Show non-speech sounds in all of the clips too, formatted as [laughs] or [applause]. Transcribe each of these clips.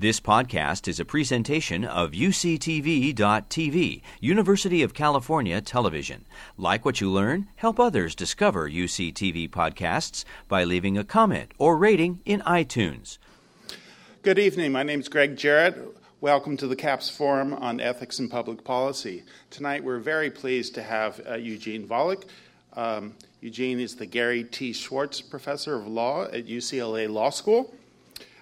This podcast is a presentation of UCTV.tv, University of California Television. Like what you learn, help others discover UCTV podcasts by leaving a comment or rating in iTunes. Good evening. My name is Greg Jarrett. Welcome to the Capps Forum on Ethics and Public Policy. Tonight we're very pleased to have uh, Eugene Volokh. Um, Eugene is the Gary T. Schwartz Professor of Law at UCLA Law School.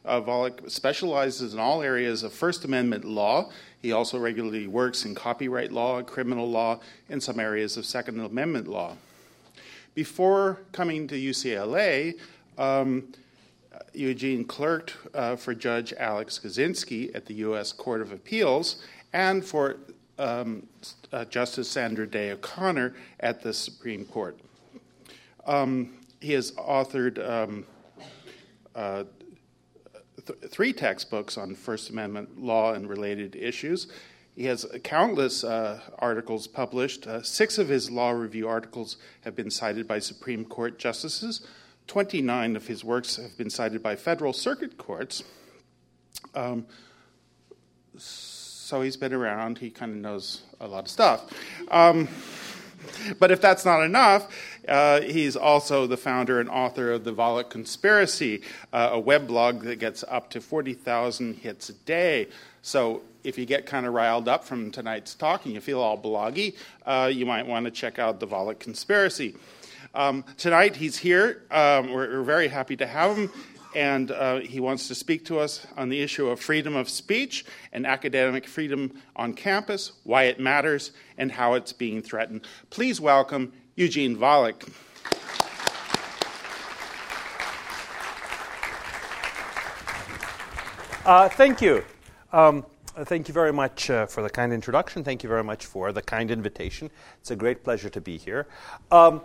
Uh, Volokh specializes in all areas of First Amendment law. He also regularly works in copyright law, criminal law, and some areas of Second Amendment law. Before coming to UCLA, um, Eugene clerked uh, for Judge Alex Kozinski at the U.S. Court of Appeals and for um, uh, Justice Sandra Day O'Connor at the Supreme Court. Um, he has authored um, uh, th- three textbooks on First Amendment law and related issues. He has countless uh, articles published. Uh, six of his law review articles have been cited by Supreme Court justices. 29 of his works have been cited by federal circuit courts. Um, so he's been around. He kind of knows a lot of stuff. Um, but if that's not enough, uh, he's also the founder and author of the Volokh Conspiracy, uh, a weblog that gets up to 40,000 hits a day. So if you get kind of riled up from tonight's talk and you feel all bloggy, uh, you might want to check out the Volokh Conspiracy. Um, tonight he's here. Um, we're, we're, very happy to have him and uh, he wants to speak to us on the issue of freedom of speech and academic freedom on campus, why it matters, and how it's being threatened. Please welcome Eugene Volokh. Uh, thank you. Um, thank you very much uh, for the kind introduction. Thank you very much for the kind invitation. It's a great pleasure to be here. Um,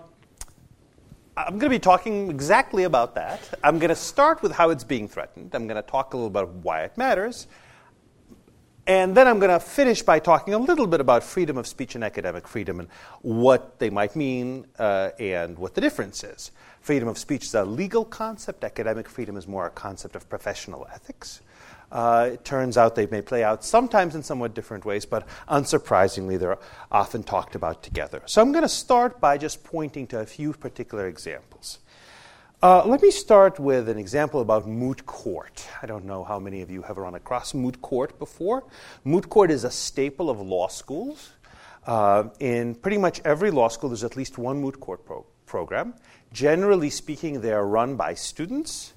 I'm going to be talking exactly about that. I'm going to start with how it's being threatened. I'm going to talk a little about why it matters. And then I'm going to finish by talking a little bit about freedom of speech and academic freedom and what they might mean uh, and what the difference is. Freedom of speech is a legal concept, academic freedom is more a concept of professional ethics. Uh, it turns out they may play out sometimes in somewhat different ways, but unsurprisingly, they're often talked about together. So I'm going to start by just pointing to a few particular examples. Uh, let me start with an example about moot court. I don't know how many of you have run across moot court before. Moot court is a staple of law schools. Uh, in pretty much every law school, there's at least one moot court pro- program. Generally speaking, they are run by students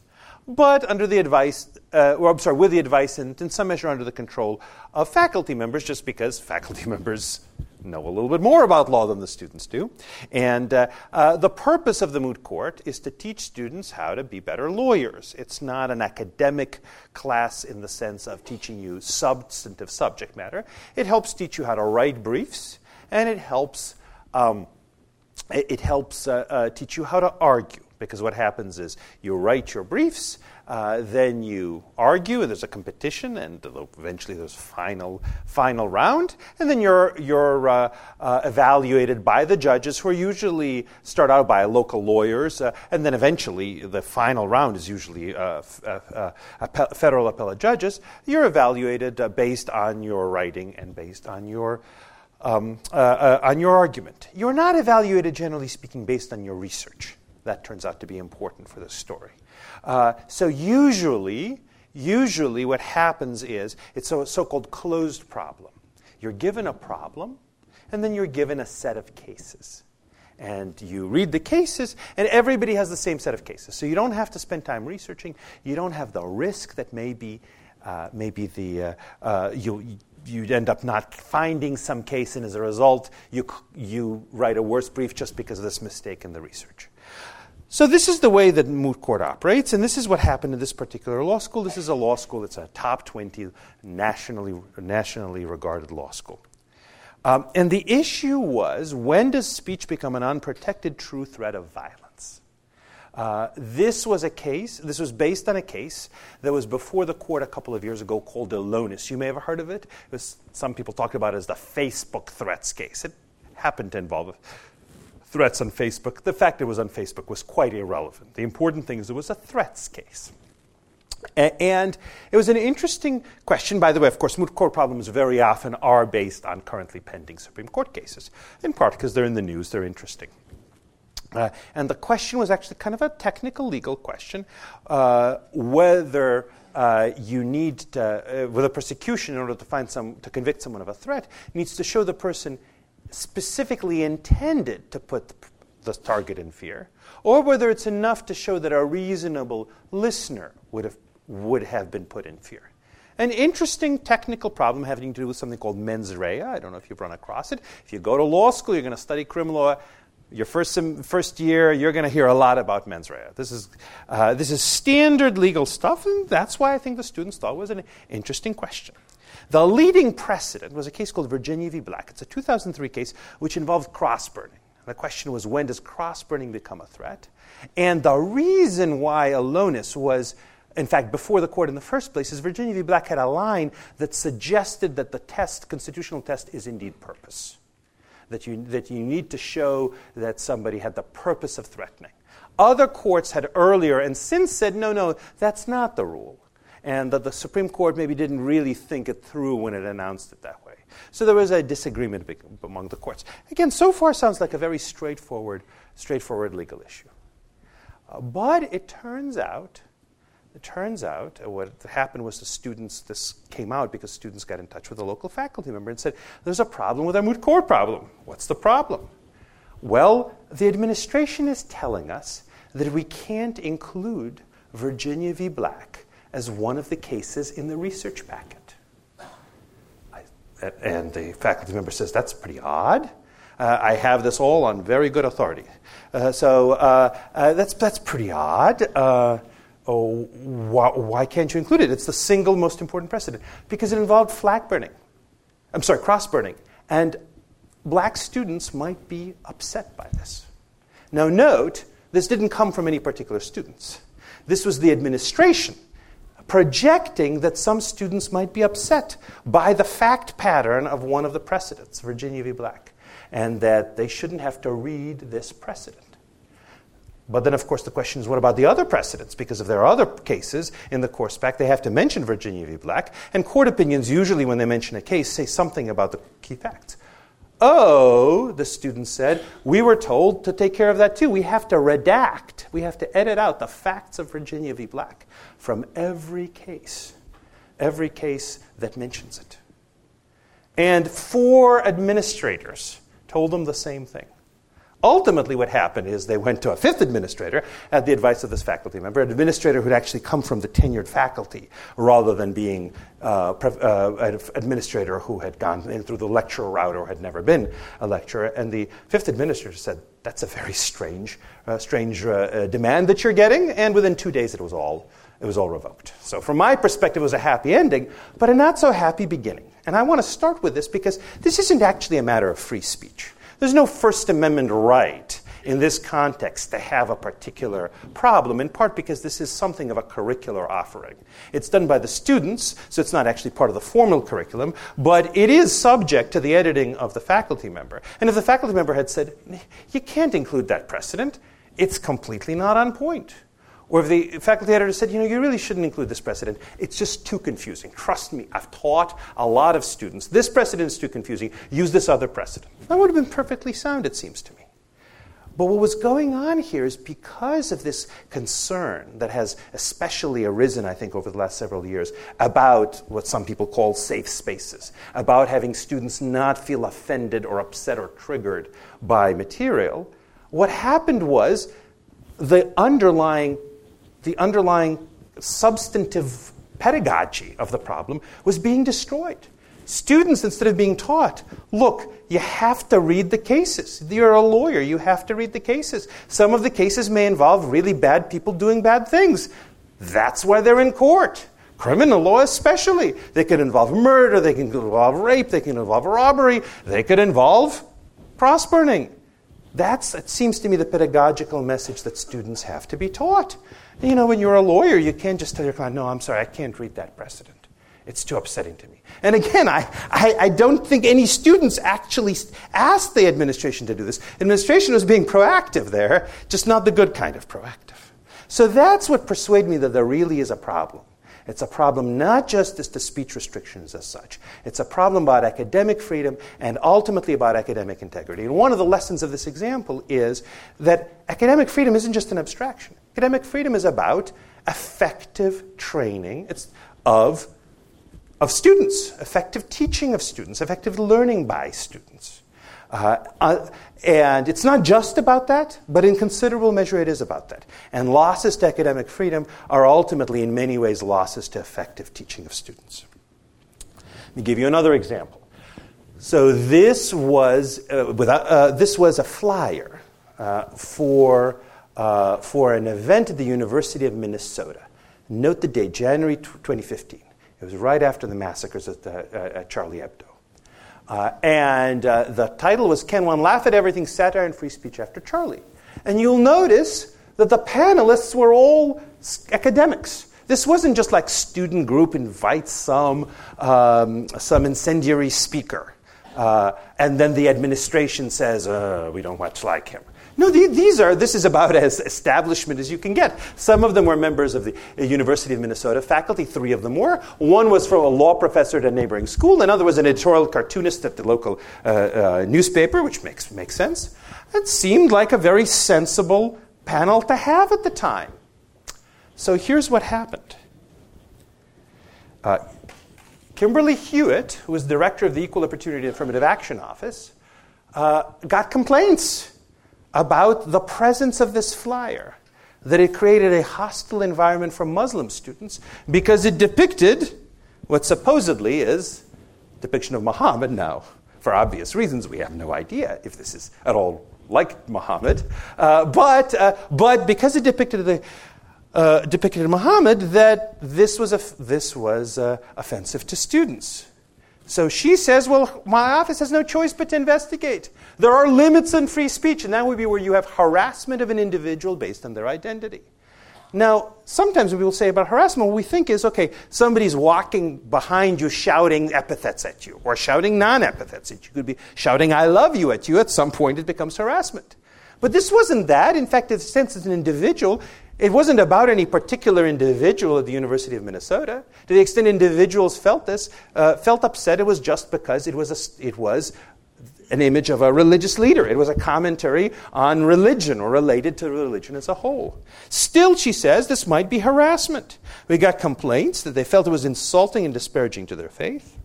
but under the advice, uh, or I'm sorry, with the advice and in some measure under the control of faculty members, just because faculty [laughs] members know a little bit more about law than the students do. And uh, uh, the purpose of the moot court is to teach students how to be better lawyers. It's not an academic class in the sense of teaching you substantive subject matter. It helps teach you how to write briefs, and it helps. Um, it, helps uh, uh, teach you how to argue because what happens is you write your briefs, uh, then you argue, and there's a competition, and eventually there's final final round, and then you're you're uh, uh, evaluated by the judges, who are usually start out by local lawyers, uh, and then eventually the final round is usually uh, uh, federal appellate judges. You're evaluated based on your writing and based on your um, on your argument. You're not evaluated, generally speaking, based on your research that turns out to be important for this story. Uh, so usually, usually what happens is it's a so-called closed problem. You're given a problem, and then you're given a set of cases. And you read the cases, and everybody has the same set of cases. So you don't have to spend time researching. You don't have the risk that maybe, uh, maybe the, uh, uh you, you'd end up not finding some case, and as a result, you, you write a worse brief just because of this mistake in the research. So this is the way that moot court operates, and this is what happened in this particular law school. This is a law school that's a top 20 nationally, nationally regarded law school. Um, and the issue was when does speech become an unprotected true threat of violence? Uh, this was a case, this was based on a case that was before the court a couple of years ago called Elonis. You may have heard of it. it was, some people talked about it as the Facebook threats case. It happened to involve threats on Facebook. The fact it was on Facebook was quite irrelevant. The important thing is it was a threats case. And it was an interesting question. By the way, of course, moot court problems very often are based on currently pending Supreme Court cases, in part because they're in the news, they're interesting. Uh, and the question was actually kind of a technical legal question uh, whether uh, you need to, uh, with a prosecution in order to find some to convict someone of a threat needs to show the person specifically intended to put the target in fear, or whether it's enough to show that a reasonable listener would have would have been put in fear. An interesting technical problem having to do with something called mens rea. I don't know if you've run across it. If you go to law school, you're going to study criminal law. Your first, first year, you're going to hear a lot about mens rea. This is, uh, this is standard legal stuff, and that's why I think the students thought it was an interesting question. The leading precedent was a case called Virginia v. Black. It's a 2003 case which involved cross burning. The question was when does cross burning become a threat? And the reason why Elonis was in fact, before the court in the first place, is Virginia v. Black had a line that suggested that the test, constitutional test, is indeed purpose. That you, that you need to show that somebody had the purpose of threatening. Other courts had earlier and since said, no, no, that's not the rule. And that the Supreme Court maybe didn't really think it through when it announced it that way. So there was a disagreement among the courts. Again, so far sounds like a very straightforward, straightforward legal issue. Uh, but it turns out it turns out uh, what happened was the students, this came out because students got in touch with a local faculty member and said, There's a problem with our moot court problem. What's the problem? Well, the administration is telling us that we can't include Virginia v. Black as one of the cases in the research packet. I, and the faculty member says, That's pretty odd. Uh, I have this all on very good authority. Uh, so uh, uh that's, that's pretty odd. Uh, oh, why, why, can't you include it? It's the single most important precedent. Because it involved flag burning. I'm sorry, cross burning. And black students might be upset by this. Now, note, this didn't come from any particular students. This was the administration projecting that some students might be upset by the fact pattern of one of the precedents, Virginia v. Black, and that they shouldn't have to read this precedent. But then, of course, the question is what about the other precedents? Because if there are other cases in the course spec, they have to mention Virginia v. Black. And court opinions, usually, when they mention a case, say something about the key facts. Oh, the student said, we were told to take care of that too. We have to redact, we have to edit out the facts of Virginia v. Black from every case, every case that mentions it. And four administrators told them the same thing. Ultimately, what happened is they went to a fifth administrator at the advice of this faculty member, an administrator who'd actually come from the tenured faculty rather than being uh, uh, an administrator who had gone in through the lecturer route or had never been a lecturer. And the fifth administrator said, That's a very strange, uh, strange uh, uh, demand that you're getting. And within two days, it was all. It was all revoked. So, from my perspective, it was a happy ending, but a not so happy beginning. And I want to start with this because this isn't actually a matter of free speech. There's no First Amendment right in this context to have a particular problem, in part because this is something of a curricular offering. It's done by the students, so it's not actually part of the formal curriculum, but it is subject to the editing of the faculty member. And if the faculty member had said, you can't include that precedent, it's completely not on point. Or if the faculty editor said, you know, you really shouldn't include this precedent, it's just too confusing. Trust me, I've taught a lot of students. This precedent is too confusing. Use this other precedent. That would have been perfectly sound, it seems to me. But what was going on here is because of this concern that has especially arisen, I think, over the last several years about what some people call safe spaces, about having students not feel offended or upset or triggered by material, what happened was the underlying the underlying substantive pedagogy of the problem was being destroyed. Students, instead of being taught, look, you have to read the cases. You're a lawyer, you have to read the cases. Some of the cases may involve really bad people doing bad things. That's why they're in court. Criminal law, especially. They could involve murder, they can involve rape, they can involve robbery, they could involve cross burning. That's, it seems to me, the pedagogical message that students have to be taught. You know, when you're a lawyer, you can't just tell your client, no, I'm sorry, I can't read that precedent. It's too upsetting to me. And again, I, I, I, don't think any students actually asked the administration to do this. Administration was being proactive there, just not the good kind of proactive. So that's what persuaded me that there really is a problem. It's a problem not just as to speech restrictions as such. It's a problem about academic freedom and ultimately about academic integrity. And one of the lessons of this example is that academic freedom isn't just an abstraction. Academic freedom is about effective training it's of, of students, effective teaching of students, effective learning by students. Uh, uh, and it's not just about that, but in considerable measure it is about that. And losses to academic freedom are ultimately, in many ways, losses to effective teaching of students. Let me give you another example. So this was, uh, without, uh, this was a flyer uh, for, uh, for an event at the University of Minnesota. Note the date, January 2015. It was right after the massacres at, the, at Charlie Hebdo. Uh, and uh, the title was Can One Laugh at Everything? Satire and Free Speech After Charlie. And you'll notice that the panelists were all academics. This wasn't just like student group invites some, um, some incendiary speaker, uh, and then the administration says, uh, we don't much like him. No, these are, this is about [laughs] as establishment as you can get. Some of them were members of the University of Minnesota faculty, three of them were. One was from a law professor at a neighboring school, another was an editorial cartoonist at the local uh, uh, newspaper, which makes, makes sense. It seemed like a very sensible panel to have at the time. So here's what happened. Uh, Kimberly Hewitt, who was director of the Equal Opportunity Affirmative Action Office, uh, got complaints about the presence of this flyer, that it created a hostile environment for Muslim students because it depicted what supposedly is depiction of Muhammad. Now, for obvious reasons, we have no idea if this is at all like Muhammad, uh, but, uh, but because it depicted the uh, depicted Muhammad, that this was, this was uh, offensive to students. So she says, Well, my office has no choice but to investigate. There are limits in free speech, and that would be where you have harassment of an individual based on their identity. Now, sometimes what people say about harassment, what we think is okay, somebody's walking behind you shouting epithets at you, or shouting non epithets at you. Could be shouting, I love you at you. At some point, it becomes harassment. But this wasn't that. In fact, in the sense as an individual, it wasn't about any particular individual at the University of Minnesota. To the extent individuals felt this, uh, felt upset, it was just because it was, a, it was an image of a religious leader. It was a commentary on religion or related to religion as a whole. Still, she says, this might be harassment. We got complaints that they felt it was insulting and disparaging to their faith.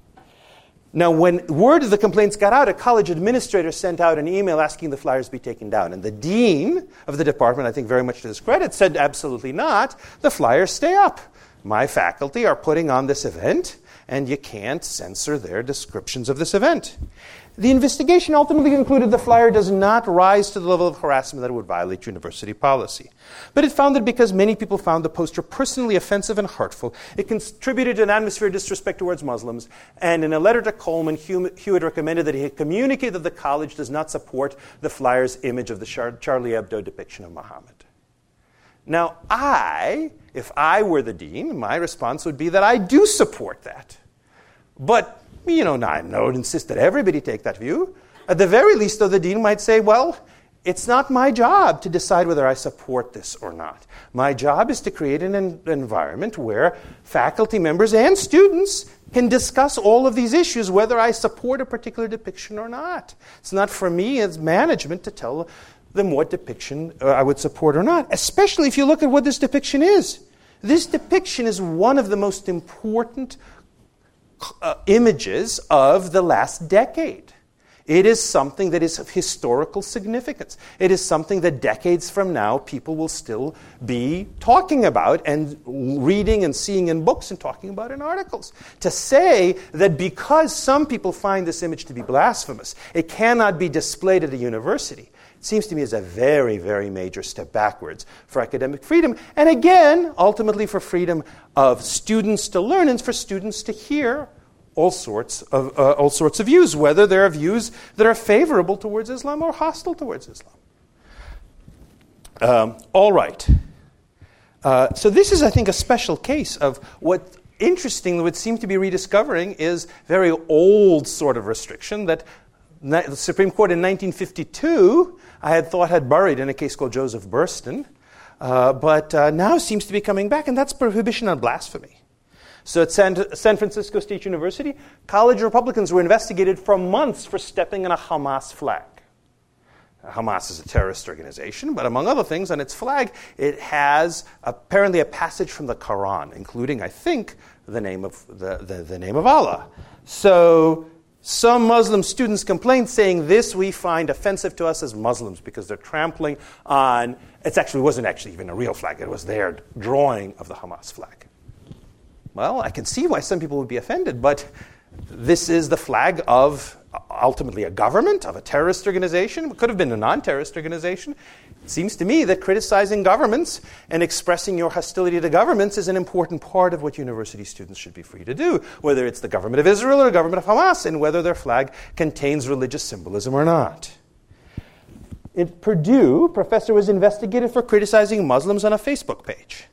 Now, when word of the complaints got out, a college administrator sent out an email asking the flyers be taken down. And the dean of the department, I think very much to his credit, said absolutely not. The flyers stay up. My faculty are putting on this event, and you can't censor their descriptions of this event. The investigation ultimately concluded the flyer does not rise to the level of harassment that would violate university policy. But it found that because many people found the poster personally offensive and hurtful, it contributed to an atmosphere of disrespect towards Muslims. And in a letter to Coleman, Hewitt recommended that he communicate that the college does not support the flyer's image of the Charlie Hebdo depiction of Muhammad. Now, I, if I were the dean, my response would be that I do support that. But you know, I don't insist that everybody take that view. At the very least, though, the dean might say, well, it's not my job to decide whether I support this or not. My job is to create an environment where faculty members and students can discuss all of these issues, whether I support a particular depiction or not. It's not for me as management to tell them what depiction uh, I would support or not, especially if you look at what this depiction is. This depiction is one of the most important uh, images of the last decade. It is something that is of historical significance. It is something that decades from now people will still be talking about and reading and seeing in books and talking about in articles. To say that because some people find this image to be blasphemous, it cannot be displayed at a university, it seems to me is a very, very major step backwards for academic freedom. And again, ultimately for freedom of students to learn and for students to hear all sorts of, uh, all sorts of views, whether there are views that are favorable towards Islam or hostile towards Islam. Um, all right. Uh, so this is, I think, a special case of what interestingly would seem to be rediscovering is very old sort of restriction that the Supreme Court in 1952 I had thought had buried in a case called Joseph Burstyn, uh, but uh, now seems to be coming back, and that's prohibition on blasphemy. So at San, San, Francisco State University, college Republicans were investigated for months for stepping on a Hamas flag. Hamas is a terrorist organization, but among other things, on its flag, it has apparently a passage from the Quran, including, I think, the name of, the, the, the name of Allah. So some Muslim students complained, saying this we find offensive to us as Muslims because they're trampling on. It actually wasn't actually even a real flag; it was their drawing of the Hamas flag. Well, I can see why some people would be offended, but this is the flag of ultimately a government, of a terrorist organization. It could have been a non terrorist organization. It seems to me that criticizing governments and expressing your hostility to governments is an important part of what university students should be free to do, whether it's the government of Israel or the government of Hamas, and whether their flag contains religious symbolism or not. At Purdue, a professor was investigated for criticizing Muslims on a Facebook page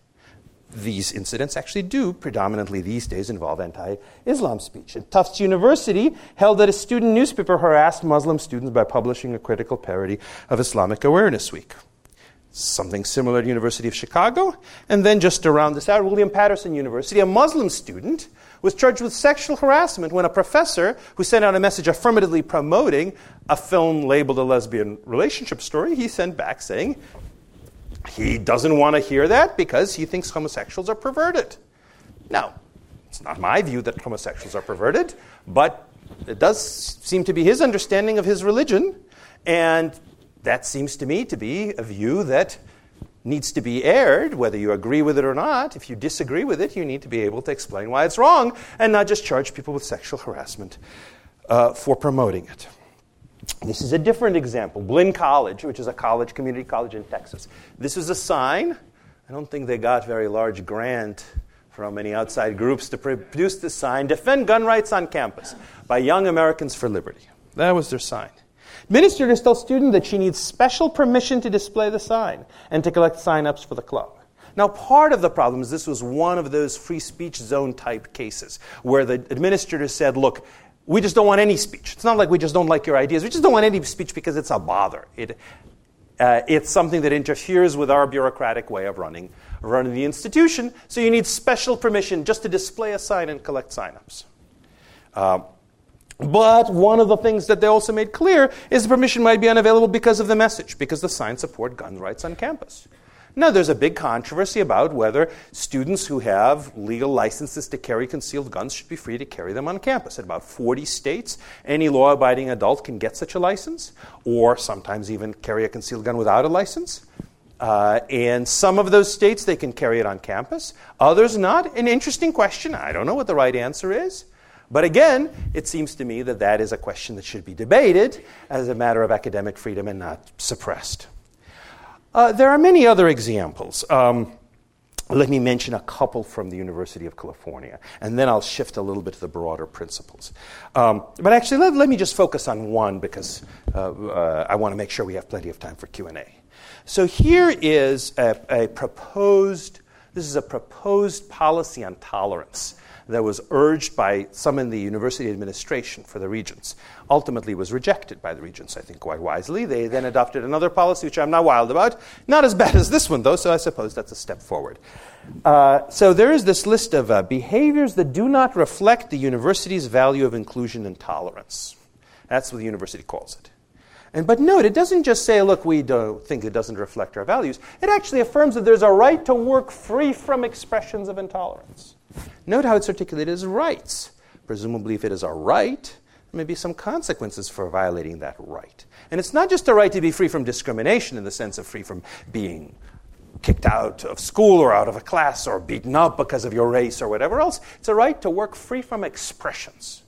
these incidents actually do predominantly these days involve anti Islam speech. At Tufts University held that a student newspaper harassed Muslim students by publishing a critical parody of Islamic Awareness Week. Something similar at University of Chicago. And then just around this out, William Paterson University, a Muslim student was charged with sexual harassment when a professor who sent out a message affirmatively promoting a film labeled a lesbian relationship story, he sent back saying, he doesn't want to hear that because he thinks homosexuals are perverted. Now, it's not my view that homosexuals are perverted, but it does seem to be his understanding of his religion, and that seems to me to be a view that needs to be aired, whether you agree with it or not. If you disagree with it, you need to be able to explain why it's wrong and not just charge people with sexual harassment uh, for promoting it. This is a different example. Blinn College, which is a college, community college in Texas. This is a sign. I don't think they got very large grant from any outside groups to produce this sign. Defend gun rights on campus by Young Americans for Liberty. That was their sign. Administrators tell students that she needs special permission to display the sign and to collect sign-ups for the club. Now, part of the problem is this was one of those free speech zone type cases where the administrator said, look, we just don't want any speech. It's not like we just don't like your ideas. We just don't want any speech because it's a bother. It, uh, it's something that interferes with our bureaucratic way of running, running the institution. So you need special permission just to display a sign and collect signups. Uh, but one of the things that they also made clear is the permission might be unavailable because of the message, because the signs support gun rights on campus. Now, there's a big controversy about whether students who have legal licenses to carry concealed guns should be free to carry them on campus. In about 40 states, any law abiding adult can get such a license, or sometimes even carry a concealed gun without a license. Uh, in some of those states, they can carry it on campus, others not. An interesting question. I don't know what the right answer is. But again, it seems to me that that is a question that should be debated as a matter of academic freedom and not suppressed. Uh, there are many other examples. Um, let me mention a couple from the University of California, and then I'll shift a little bit to the broader principles. Um, but actually, let, let, me just focus on one because uh, uh, I want to make sure we have plenty of time for Q&A. So here is a, a proposed, this is a proposed policy on tolerance that was urged by some in the university administration for the regents. Ultimately was rejected by the regents, I think, quite wisely. They then adopted another policy, which I'm not wild about. Not as [laughs] bad as this one, though, so I suppose that's a step forward. Uh, so there is this list of uh, behaviors that do not reflect the university's value of inclusion and tolerance. That's what the university calls it. And, but note, it doesn't just say, look, we don't think it doesn't reflect our values. It actually affirms that there's a right to work free from expressions of intolerance. Note how it's articulated as rights. Presumably, if it is a right, there may be some consequences for violating that right. And it's not just a right to be free from discrimination in the sense of free from being kicked out of school or out of a class or beaten up because of your race or whatever else. It's a right to work free from expressions.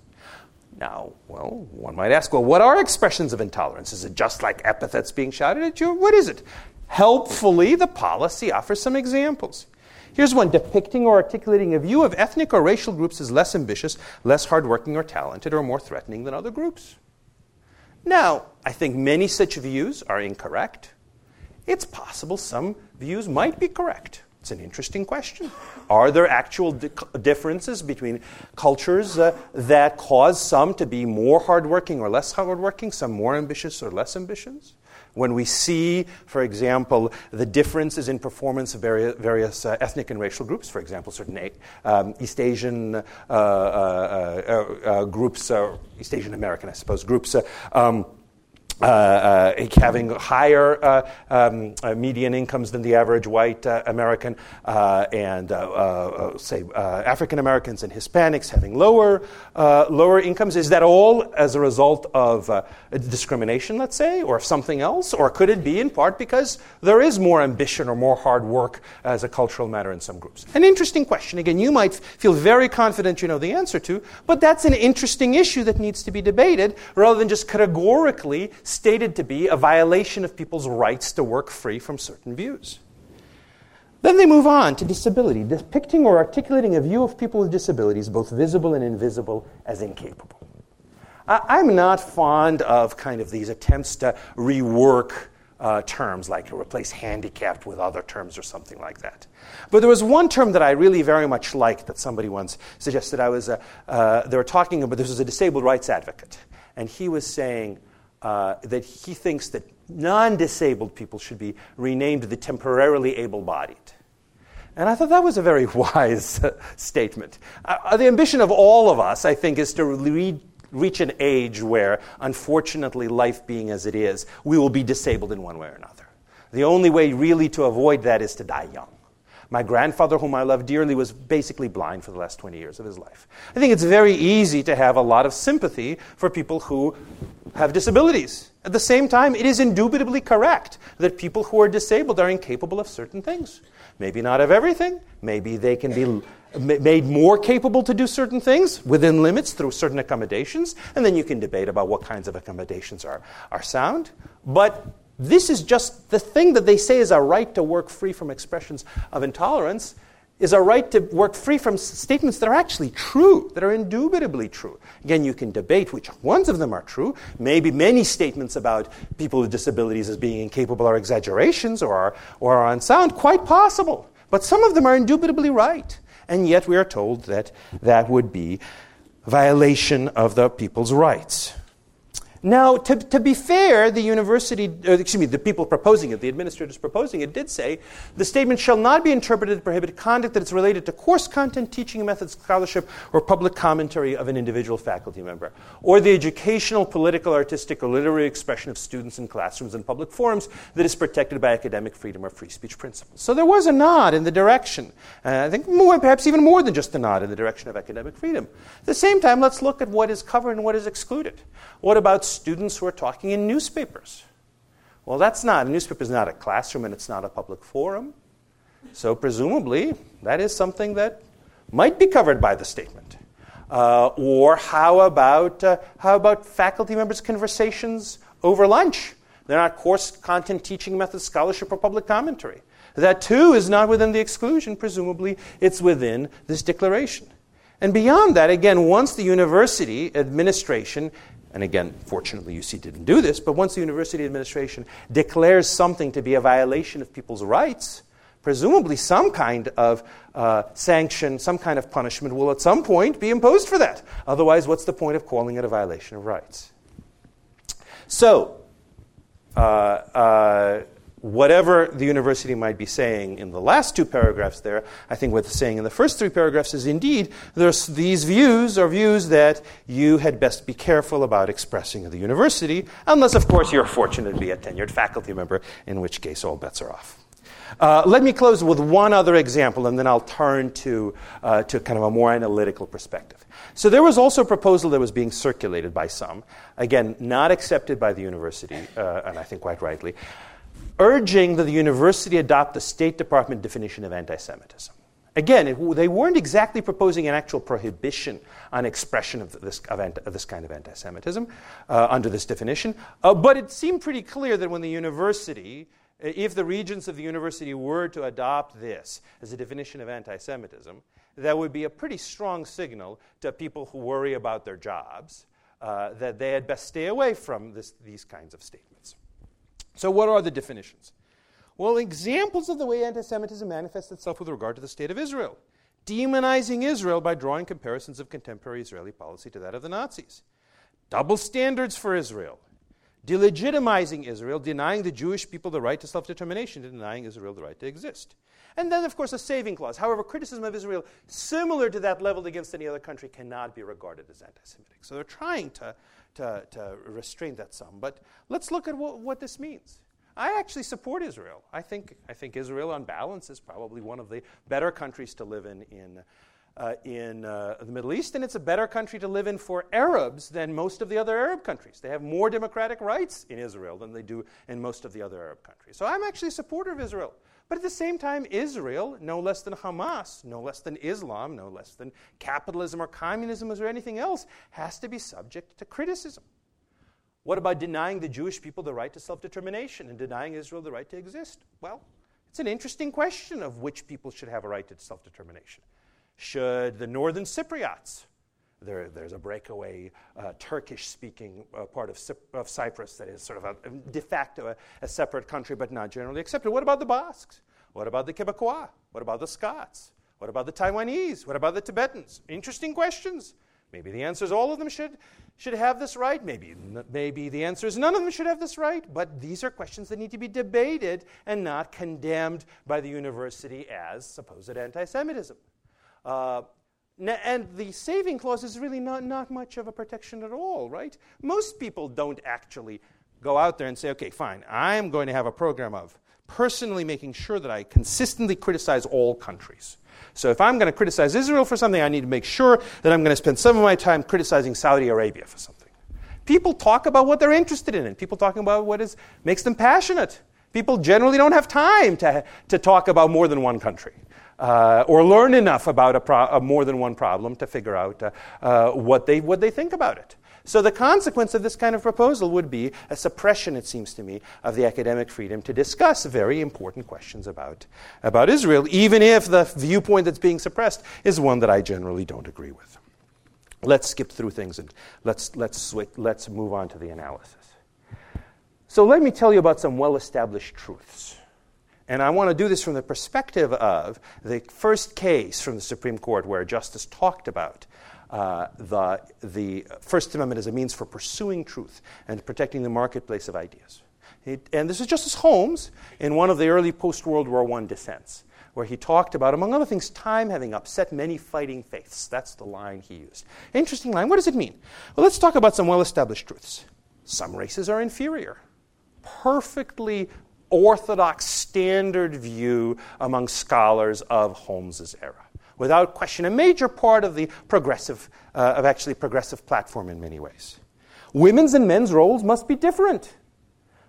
Now, well, one might ask, well, what are expressions of intolerance? Is it just like epithets being shouted at you? What is it? Helpfully, the policy offers some examples. Here's one depicting or articulating a view of ethnic or racial groups as less ambitious, less hardworking or talented, or more threatening than other groups. Now, I think many such views are incorrect. It's possible some views might be correct. It's an interesting question. Are there actual di- differences between cultures uh, that cause some to be more hardworking or less hardworking, some more ambitious or less ambitious? When we see, for example, the differences in performance of various, uh, ethnic and racial groups, for example, certain um, East Asian uh, uh, uh, uh groups, East Asian American, I suppose, groups. Um, uh, uh, having higher uh, um, uh, median incomes than the average white uh, American, uh, and say African Americans and Hispanics having lower lower incomes. Is that all as a result of discrimination, let's say, or something else, or could it be in part because there is more ambition or more hard work as a cultural matter in some groups? An interesting question. Again, you might feel very confident you know the answer to, but that's an interesting issue that needs to be debated rather than just categorically stated to be a violation of people's rights to work free from certain views. Then they move on to disability, depicting or articulating a view of people with disabilities, both visible and invisible, as incapable. I'm not fond of kind of these attempts to rework uh, terms, like replace handicapped with other terms or something like that. But there was one term that I really very much liked that somebody once suggested. I was, uh, uh, they were talking about, this was a disabled rights advocate, and he was saying, uh, that he thinks that non disabled people should be renamed the temporarily able bodied. And I thought that was a very [laughs] wise statement. Uh, the ambition of all of us, I think, is to re- reach an age where, unfortunately, life being as it is, we will be disabled in one way or another. The only way really to avoid that is to die young. My grandfather, whom I love dearly, was basically blind for the last 20 years of his life. I think it's very easy to have a lot of sympathy for people who have disabilities. At the same time, it is indubitably correct that people who are disabled are incapable of certain things. Maybe not of everything. Maybe they can be made more capable to do certain things within limits through certain accommodations. And then you can debate about what kinds of accommodations are, are sound. But this is just the thing that they say is a right to work free from expressions of intolerance is a right to work free from statements that are actually true, that are indubitably true. Again, you can debate which ones of them are true. Maybe many statements about people with disabilities as being incapable are exaggerations or are, or are unsound, quite possible. But some of them are indubitably right. And yet we are told that that would be violation of the people's rights. Now, to, to be fair, the university, uh, excuse me, the people proposing it, the administrators proposing it, did say the statement shall not be interpreted to prohibit conduct that is related to course content, teaching methods, scholarship, or public commentary of an individual faculty member, or the educational, political, artistic, or literary expression of students in classrooms and public forums that is protected by academic freedom or free speech principles. So there was a nod in the direction, uh, I think more, perhaps even more than just a nod in the direction of academic freedom. At the same time, let's look at what is covered and what is excluded. What about students who are talking in newspapers? Well, that's not, a newspaper is not a classroom and it's not a public forum. So, presumably, that is something that might be covered by the statement. Uh, or how about, uh, how about faculty members' conversations over lunch? They're not course content, teaching methods, scholarship, or public commentary. That too is not within the exclusion. Presumably, it's within this declaration. And beyond that, again, once the university administration and again, fortunately, UC didn't do this, but once the university administration declares something to be a violation of people's rights, presumably some kind of uh, sanction, some kind of punishment will at some point be imposed for that. Otherwise, what's the point of calling it a violation of rights? So, uh, uh, whatever the university might be saying in the last two paragraphs there, I think what they're saying in the first three paragraphs is indeed there's these views are views that you had best be careful about expressing at the university, unless, of course, you're fortunate to be a tenured faculty member, in which case all bets are off. Uh, let me close with one other example, and then I'll turn to, uh, to kind of a more analytical perspective. So, there was also a proposal that was being circulated by some, again, not accepted by the university, uh, and I think quite rightly, urging that the university adopt the State Department definition of anti Semitism. Again, it, they weren't exactly proposing an actual prohibition on expression of this, of, anti, of this kind of anti Semitism uh, under this definition, uh, but it seemed pretty clear that when the university, if the regents of the university were to adopt this as a definition of anti Semitism, that would be a pretty strong signal to people who worry about their jobs uh, that they had best stay away from this, these kinds of statements. So, what are the definitions? Well, examples of the way anti Semitism manifests itself with regard to the state of Israel demonizing Israel by drawing comparisons of contemporary Israeli policy to that of the Nazis, double standards for Israel, delegitimizing Israel, denying the Jewish people the right to self determination, denying Israel the right to exist. And then, of course, a saving clause. However, criticism of Israel, similar to that leveled against any other country, cannot be regarded as anti Semitic. So they're trying to, to, to, restrain that some. But let's look at what, what this means. I actually support Israel. I think, I think Israel, on balance, is probably one of the better countries to live in in, uh, in uh, the Middle East, and it's a better country to live in for Arabs than most of the other Arab countries. They have more democratic rights in Israel than they do in most of the other Arab countries. So I'm actually a supporter of Israel. But at the same time, Israel, no less than Hamas, no less than Islam, no less than capitalism or communism or anything else, has to be subject to criticism. What about denying the Jewish people the right to self determination and denying Israel the right to exist? Well, it's an interesting question of which people should have a right to self determination. Should the northern Cypriots, there, there's a breakaway uh, Turkish speaking uh, part of, of, Cyprus that is sort of a, de facto a, a, separate country but not generally accepted. What about the Basques? What about the Quebecois? What about the Scots? What about the Taiwanese? What about the Tibetans? Interesting questions. Maybe the answer is all of them should, should have this right. Maybe, maybe the answer is none of them should have this right. But these are questions that need to be debated and not condemned by the university as supposed anti Semitism. Uh, and the saving clause is really not, not much of a protection at all, right? Most people don't actually go out there and say, okay, fine, I'm going to have a program of personally making sure that I consistently criticize all countries. So if I'm going to criticize Israel for something, I need to make sure that I'm going to spend some of my time criticizing Saudi Arabia for something. People talk about what they're interested in, and people talking about what is, makes them passionate. People generally don't have time to, to talk about more than one country uh, or learn enough about a, pro- a more than one problem to figure out uh, uh, what, they, what they think about it. So the consequence of this kind of proposal would be a suppression, it seems to me, of the academic freedom to discuss very important questions about, about Israel, even if the viewpoint that's being suppressed is one that I generally don't agree with. Let's skip through things and let's, let's, let's move on to the analysis. So let me tell you about some well established truths. And I want to do this from the perspective of the first case from the Supreme Court where Justice talked about uh, the, the First Amendment as a means for pursuing truth and protecting the marketplace of ideas. It, and this is Justice Holmes in one of the early post World War I dissents, where he talked about, among other things, time having upset many fighting faiths. That's the line he used. Interesting line. What does it mean? Well, let's talk about some well established truths. Some races are inferior. Perfectly orthodox standard view among scholars of Holmes's era. Without question, a major part of the progressive, uh, of actually progressive platform in many ways. Women's and men's roles must be different.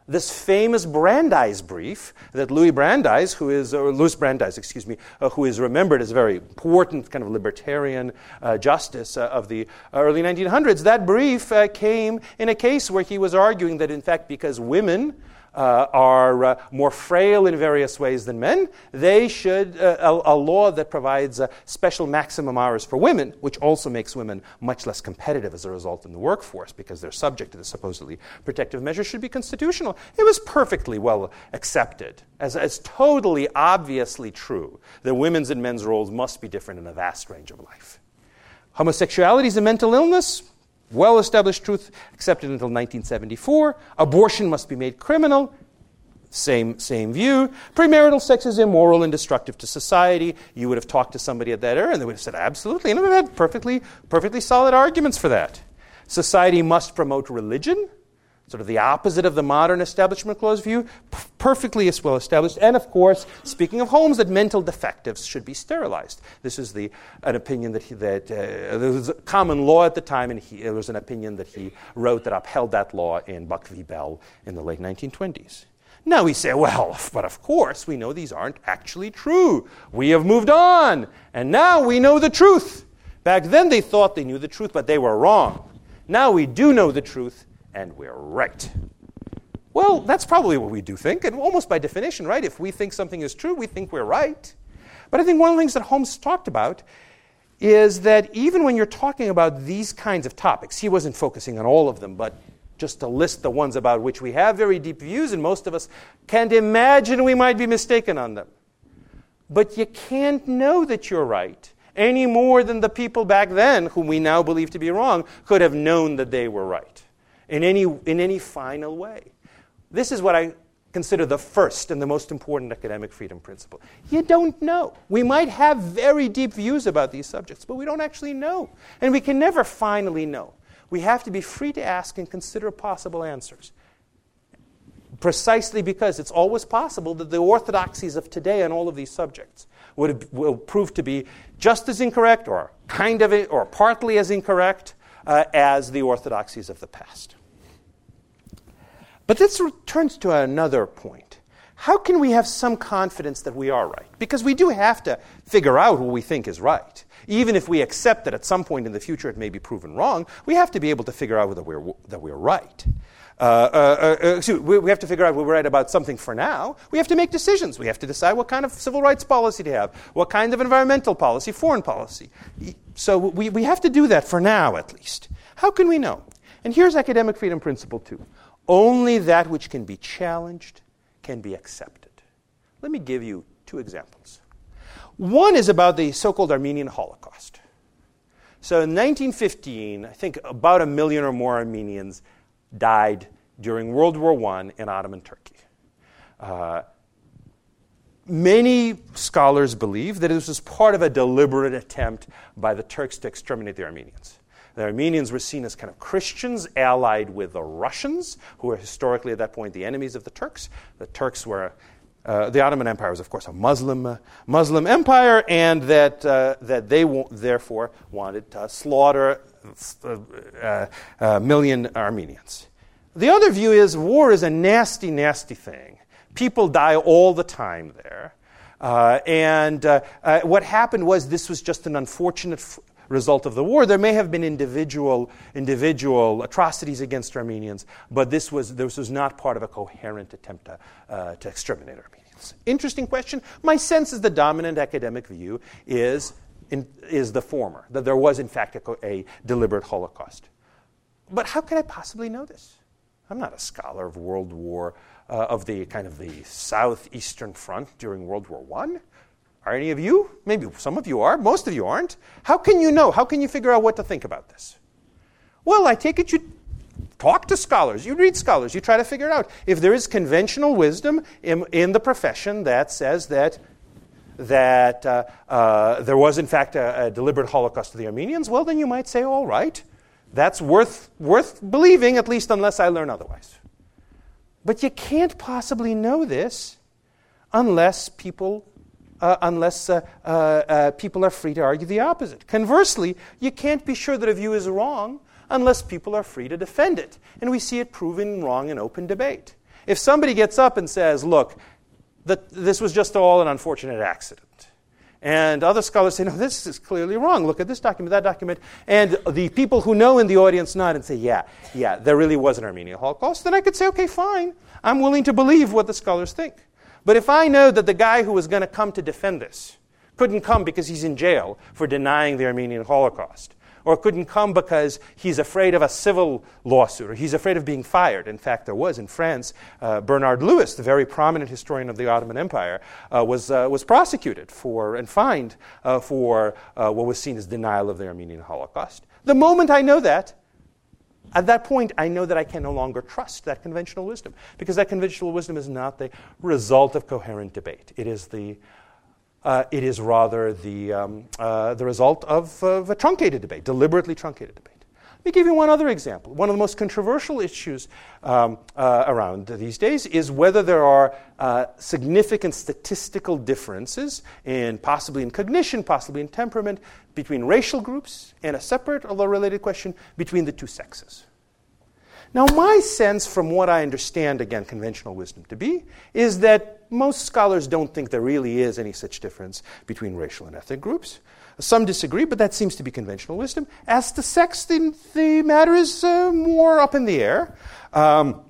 This famous Brandeis brief that Louis Brandeis, who is, or Louis Brandeis, excuse me, uh, who is remembered as a very important kind of libertarian uh, justice uh, of the early 1900s, that brief uh, came in a case where he was arguing that, in fact, because women uh, are uh, more frail in various ways than men, they should, uh, a, a, law that provides special maximum hours for women, which also makes women much less competitive as a result in the workforce because they're subject to the supposedly protective measures, should be constitutional. It was perfectly well accepted as, as totally obviously true that women's and men's roles must be different in a vast range of life. Homosexuality is a mental illness well established truth accepted until 1974. Abortion must be made criminal. Same, same view. Premarital sex is immoral and destructive to society. You would have talked to somebody at that era and they would have said, absolutely. And they had perfectly, perfectly solid arguments for that. Society must promote religion sort of the opposite of the modern Establishment Clause view, p- perfectly as well established. And of course, speaking of Holmes, that mental defectives should be sterilized. This is the, an opinion that, he, that uh, there was a common law at the time, and he, was an opinion that he wrote that upheld that law in Buck v. Bell in the late 1920s. Now we say, well, [laughs] but of course, we know these aren't actually true. We have moved on, and now we know the truth. Back then they thought they knew the truth, but they were wrong. Now we do know the truth, and we're right. Well, that's probably what we do think, and almost by definition, right? If we think something is true, we think we're right. But I think one of the things that Holmes talked about is that even when you're talking about these kinds of topics, he wasn't focusing on all of them, but just to list the ones about which we have very deep views, and most of us can't imagine we might be mistaken on them. But you can't know that you're right any more than the people back then, whom we now believe to be wrong, could have known that they were right. In any, in any final way. This is what I consider the first and the most important academic freedom principle. You don't know. We might have very deep views about these subjects, but we don't actually know. And we can never finally know. We have to be free to ask and consider possible answers. Precisely because it's always possible that the orthodoxies of today on all of these subjects would, will prove to be just as incorrect or kind of or partly as incorrect uh, as the orthodoxies of the past. But this returns to another point. How can we have some confidence that we are right? Because we do have to figure out what we think is right. Even if we accept that at some point in the future it may be proven wrong, we have to be able to figure out whether we're, that we're right. Uh, uh, uh, excuse, we, we have to figure out we're right about something for now. We have to make decisions. We have to decide what kind of civil rights policy to have, what kind of environmental policy, foreign policy. So we, we have to do that for now, at least. How can we know? And here's academic freedom principle two only that which can be challenged can be accepted. Let me give you two examples. One is about the so called Armenian Holocaust. So in 1915, I think about a million or more Armenians died during World War I in Ottoman Turkey. Uh, many scholars believe that this was part of a deliberate attempt by the Turks to exterminate the Armenians. The Armenians were seen as kind of Christians allied with the Russians, who were historically at that point the enemies of the Turks. The Turks were uh, the Ottoman Empire was, of course, a Muslim, uh, Muslim empire, and that, uh, that they w- therefore wanted to slaughter a uh, uh, million Armenians. The other view is war is a nasty, nasty thing. People die all the time there. Uh, and what happened was this was just an unfortunate f- result of the war. There may have been individual, individual atrocities against Armenians, but this was, this was not part of a coherent attempt to, uh, to exterminate Armenians. Interesting question. My sense is the dominant academic view is, in, is the former, that there was, in fact, a, a deliberate Holocaust. But how can I possibly know this? I'm not a scholar of World War, uh, of the kind of the southeastern front during World War I. Are any of you? Maybe some of you are. Most of you aren't. How can you know? How can you figure out what to think about this? Well, I take it you talk to scholars, you read scholars, you try to figure it out. If there is conventional wisdom in, in the profession that says that that uh, uh, there was in fact a, a, deliberate Holocaust of the Armenians, well, then you might say, all right, that's worth worth believing, at least unless I learn otherwise. But you can't possibly know this unless people uh, unless uh, uh, uh, people are free to argue the opposite. Conversely, you can't be sure that a view is wrong unless people are free to defend it. And we see it proven wrong in open debate. If somebody gets up and says, look, that this was just all an unfortunate accident. And other scholars say, no, this is clearly wrong. Look at this document, that document. And the people who know in the audience nod and say, yeah, yeah, there really was an Armenian Holocaust. Then I could say, okay, fine. I'm willing to believe what the scholars think. But if I know that the guy who was going to come to defend this couldn't come because he's in jail for denying the Armenian Holocaust, or couldn't come because he's afraid of a civil lawsuit, or he's afraid of being fired. In fact, there was in France, uh, Bernard Lewis, the very prominent historian of the Ottoman Empire, uh, was, uh, was prosecuted for and fined uh, for uh, what was seen as denial of the Armenian Holocaust. The moment I know that, at that point, I know that I can no longer trust that conventional wisdom because that conventional wisdom is not the result of coherent debate. It is, the, uh, it is rather the, um, uh, the result of, of, a truncated debate, deliberately truncated debate. Let me give you one other example. One of the most controversial issues um, uh, around these days is whether there are uh, significant statistical differences in possibly in cognition, possibly in temperament, between racial groups, and a separate, although related question, between the two sexes. Now, my sense from what I understand, again, conventional wisdom to be, is that most scholars don't think there really is any such difference between racial and ethnic groups. Some disagree, but that seems to be conventional wisdom. As to sex, the, the matter is uh, more up in the air. Um,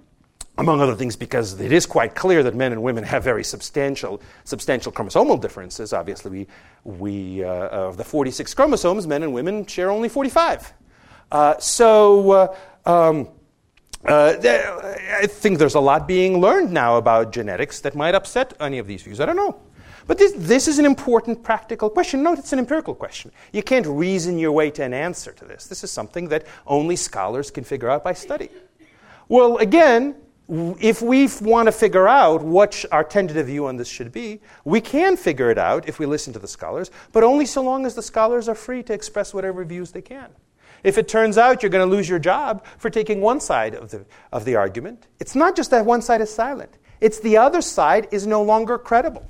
among other things, because it is quite clear that men and women have very substantial, substantial chromosomal differences. Obviously, we, we uh, of the 46 chromosomes, men and women share only 45. Uh, so, uh, um, uh, I think there's a lot being learned now about genetics that might upset any of these views. I don't know. But this, this is an important practical question. Note it's an empirical question. You can't reason your way to an answer to this. This is something that only scholars can figure out by study. Well, again, if we want to figure out what our tentative view on this should be, we can figure it out if we listen to the scholars, but only so long as the scholars are free to express whatever views they can. If it turns out you're going to lose your job for taking one side of the, of the argument, it's not just that one side is silent, it's the other side is no longer credible.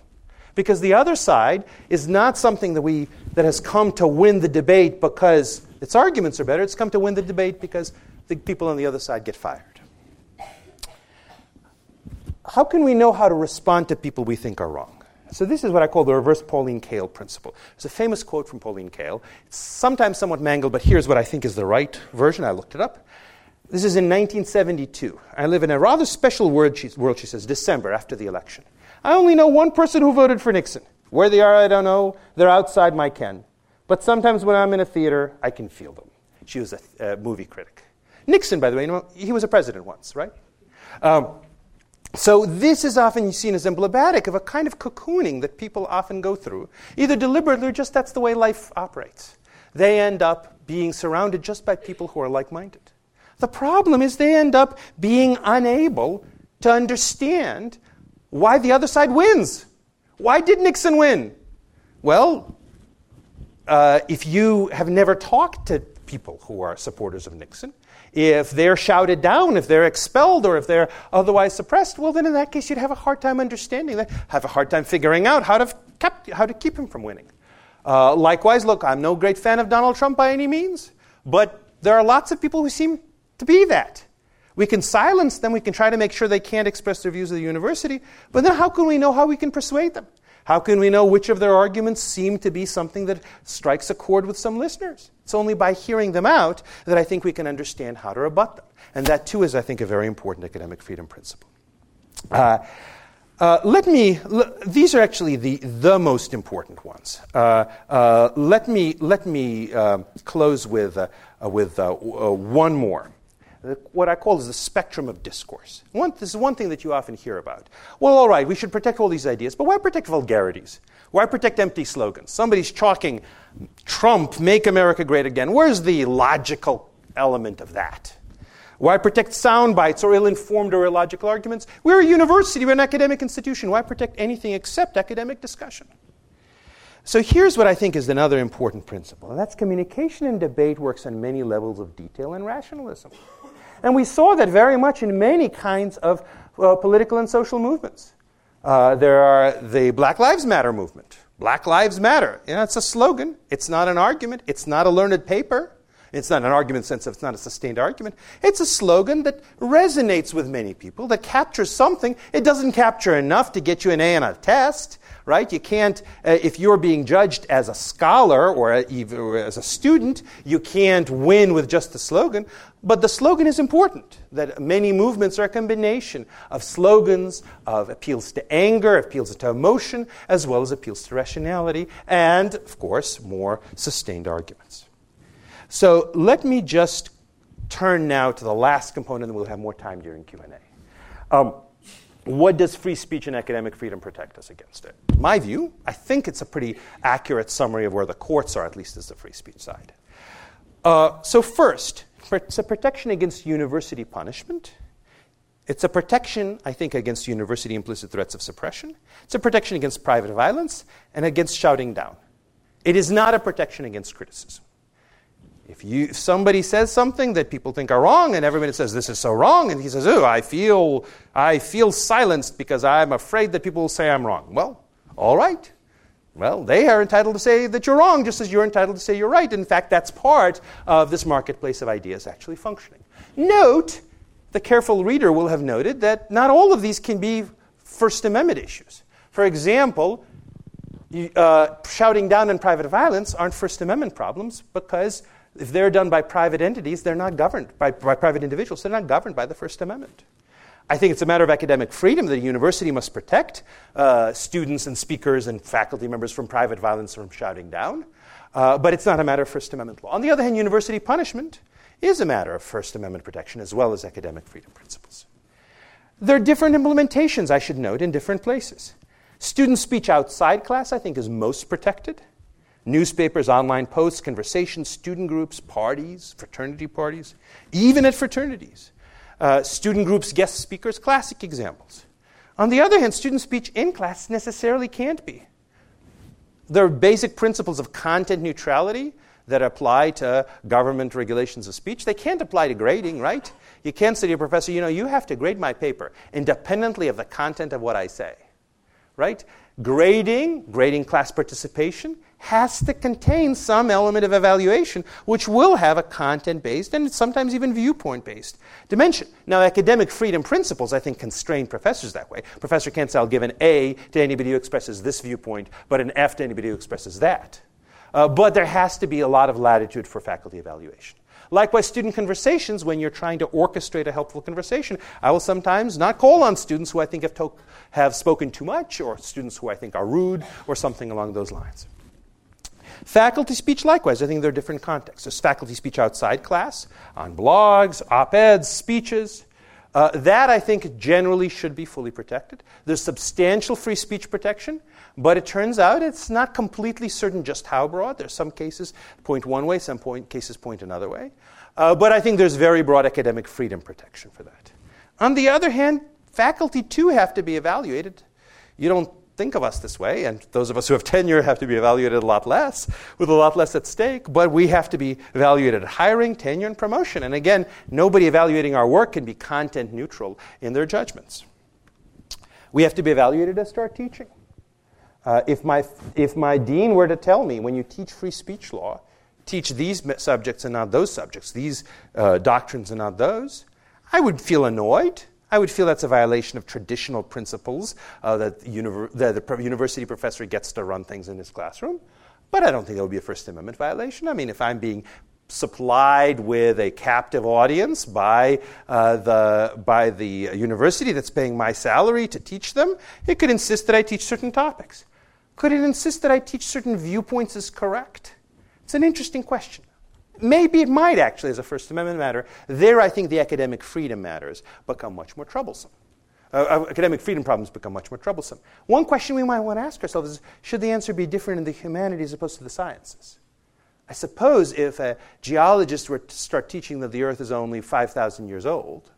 Because the other side is not something that, we, that has come to win the debate because its arguments are better, it's come to win the debate because the people on the other side get fired how can we know how to respond to people we think are wrong? So this is what I call the reverse Pauline Kael principle. There's a famous quote from Pauline Kael. It's sometimes somewhat mangled, but here's what I think is the right version. I looked it up. This is in 1972. I live in a rather special world, she, world, she says, December after the election. I only know one person who voted for Nixon. Where they are, I don't know. They're outside my ken. But sometimes when I'm in a theater, I can feel them. She was a, a movie critic. Nixon, by the way, he was a president once, right? Um, so this is often seen as emblematic of a kind of cocooning that people often go through, either deliberately or just that's the way life operates. They end up being surrounded just by people who are like minded. The problem is they end up being unable to understand why the other side wins. Why did Nixon win? Well, uh, if you have never talked to people who are supporters of Nixon, if they're shouted down, if they're expelled, or if they're otherwise suppressed, well, then in that case, you'd have a hard time understanding that, have a hard time figuring out how to, kept, how to keep him from winning. Uh, likewise, look, I'm no great fan of Donald Trump by any means, but there are lots of people who seem to be that. We can silence them, we can try to make sure they can't express their views of the university, but then how can we know how we can persuade them? How can we know which of their arguments seem to be something that strikes a chord with some listeners? It's only by hearing them out that I think we can understand how to rebut them. And that, too, is, I think, a very important academic freedom principle. Uh, uh, let me, l- these are actually the, the most important ones. Uh, uh let me, let me um, close with, uh, uh, with one more what I call is the spectrum of discourse. One, this is one thing that you often hear about. Well, all right, we should protect all these ideas, but why protect vulgarities? Why protect empty slogans? Somebody's chalking Trump, make America great again. Where's the logical element of that? Why protect sound bites or ill informed or illogical arguments? We're a university, we're an academic institution. Why protect anything except academic discussion? So here's what I think is another important principle, and that's communication and debate works on many levels of detail and rationalism. And we saw that very much in many kinds of uh, political and social movements. Uh, there are the Black Lives Matter movement. Black Lives Matter. You know, it's a slogan. It's not an argument. It's not a learned paper. It's not an argument sense of it's not a sustained argument. It's a slogan that resonates with many people, that captures something. It doesn't capture enough to get you an A on a test, right? You can't, uh, if you're being judged as a scholar or, a, or as a student, you can't win with just the slogan. But the slogan is important, that many movements are a combination of slogans, of appeals to anger, appeals to emotion, as well as appeals to rationality, and, of course, more sustained arguments. So let me just turn now to the last component, and we'll have more time during Q&A. Um, what does free speech and academic freedom protect us against it? My view, I think it's a pretty accurate summary of where the courts are, at least as the free speech side. Uh, so, first, it's a protection against university punishment. It's a protection, I think, against university implicit threats of suppression. It's a protection against private violence and against shouting down. It is not a protection against criticism. If, you, if somebody says something that people think are wrong, and everybody says this is so wrong, and he says, "Oh, I feel, I feel silenced because I'm afraid that people will say I'm wrong." Well, all right. Well, they are entitled to say that you're wrong, just as you're entitled to say you're right. In fact, that's part of this marketplace of ideas actually functioning. Note, the careful reader will have noted that not all of these can be First Amendment issues. For example, uh, shouting down and private violence aren't First Amendment problems because if they're done by private entities, they're not governed by, by private individuals. They're not governed by the First Amendment. I think it's a matter of academic freedom that a university must protect uh, students and speakers and faculty members from private violence from shouting down. Uh, but it's not a matter of First Amendment law. On the other hand, university punishment is a matter of First Amendment protection as well as academic freedom principles. There are different implementations, I should note, in different places. Student speech outside class, I think, is most protected. Newspapers, online posts, conversations, student groups, parties, fraternity parties, even at fraternities. Uh, student groups, guest speakers, classic examples. On the other hand, student speech in class necessarily can't be. There are basic principles of content neutrality that apply to government regulations of speech. They can't apply to grading, right? You can't say to your professor, you know, you have to grade my paper independently of the content of what I say, right? Grading, grading class participation, has to contain some element of evaluation, which will have a content based and sometimes even viewpoint based dimension. Now, academic freedom principles, I think, constrain professors that way. Professor can't say, I'll give an A to anybody who expresses this viewpoint, but an F to anybody who expresses that. Uh, but there has to be a lot of latitude for faculty evaluation. Likewise, student conversations, when you're trying to orchestrate a helpful conversation, I will sometimes not call on students who I think have, to- have spoken too much or students who I think are rude or something along those lines. Faculty speech, likewise, I think there are different contexts. There's faculty speech outside class, on blogs, op eds, speeches. Uh, that, I think, generally should be fully protected. There's substantial free speech protection, but it turns out it's not completely certain just how broad. There's some cases point one way, some point, cases point another way. Uh, but I think there's very broad academic freedom protection for that. On the other hand, faculty too have to be evaluated. You don't think of us this way, and those of us who have [laughs] tenure have to be evaluated a lot less, with a lot less at stake, but we have to be evaluated at hiring, tenure, and promotion. And again, nobody evaluating our work can be content neutral in their judgments. We have to be evaluated as to our teaching. Uh, if, my, if my dean were to tell me, when you teach free speech law, teach these subjects and not those subjects, these uh, doctrines and not those, I would feel annoyed. I would feel that's a violation of traditional principles uh, that the, univer- the, the, university professor gets to run things in his classroom. But I don't think it would be a First Amendment violation. I mean, if I'm being supplied with a captive audience by, uh, the, by the university that's paying my salary to teach them, it could insist that I teach certain topics. Could it insist that I teach certain viewpoints as correct? It's an interesting question. Maybe it might actually, as a First Amendment matter. There, I think the academic freedom matters become much more troublesome. Uh, uh, academic freedom problems become much more troublesome. One question we might want to ask ourselves is should the answer be different in the humanities as opposed to the sciences? I suppose if a geologist were to start teaching that the Earth is only 5,000 years old,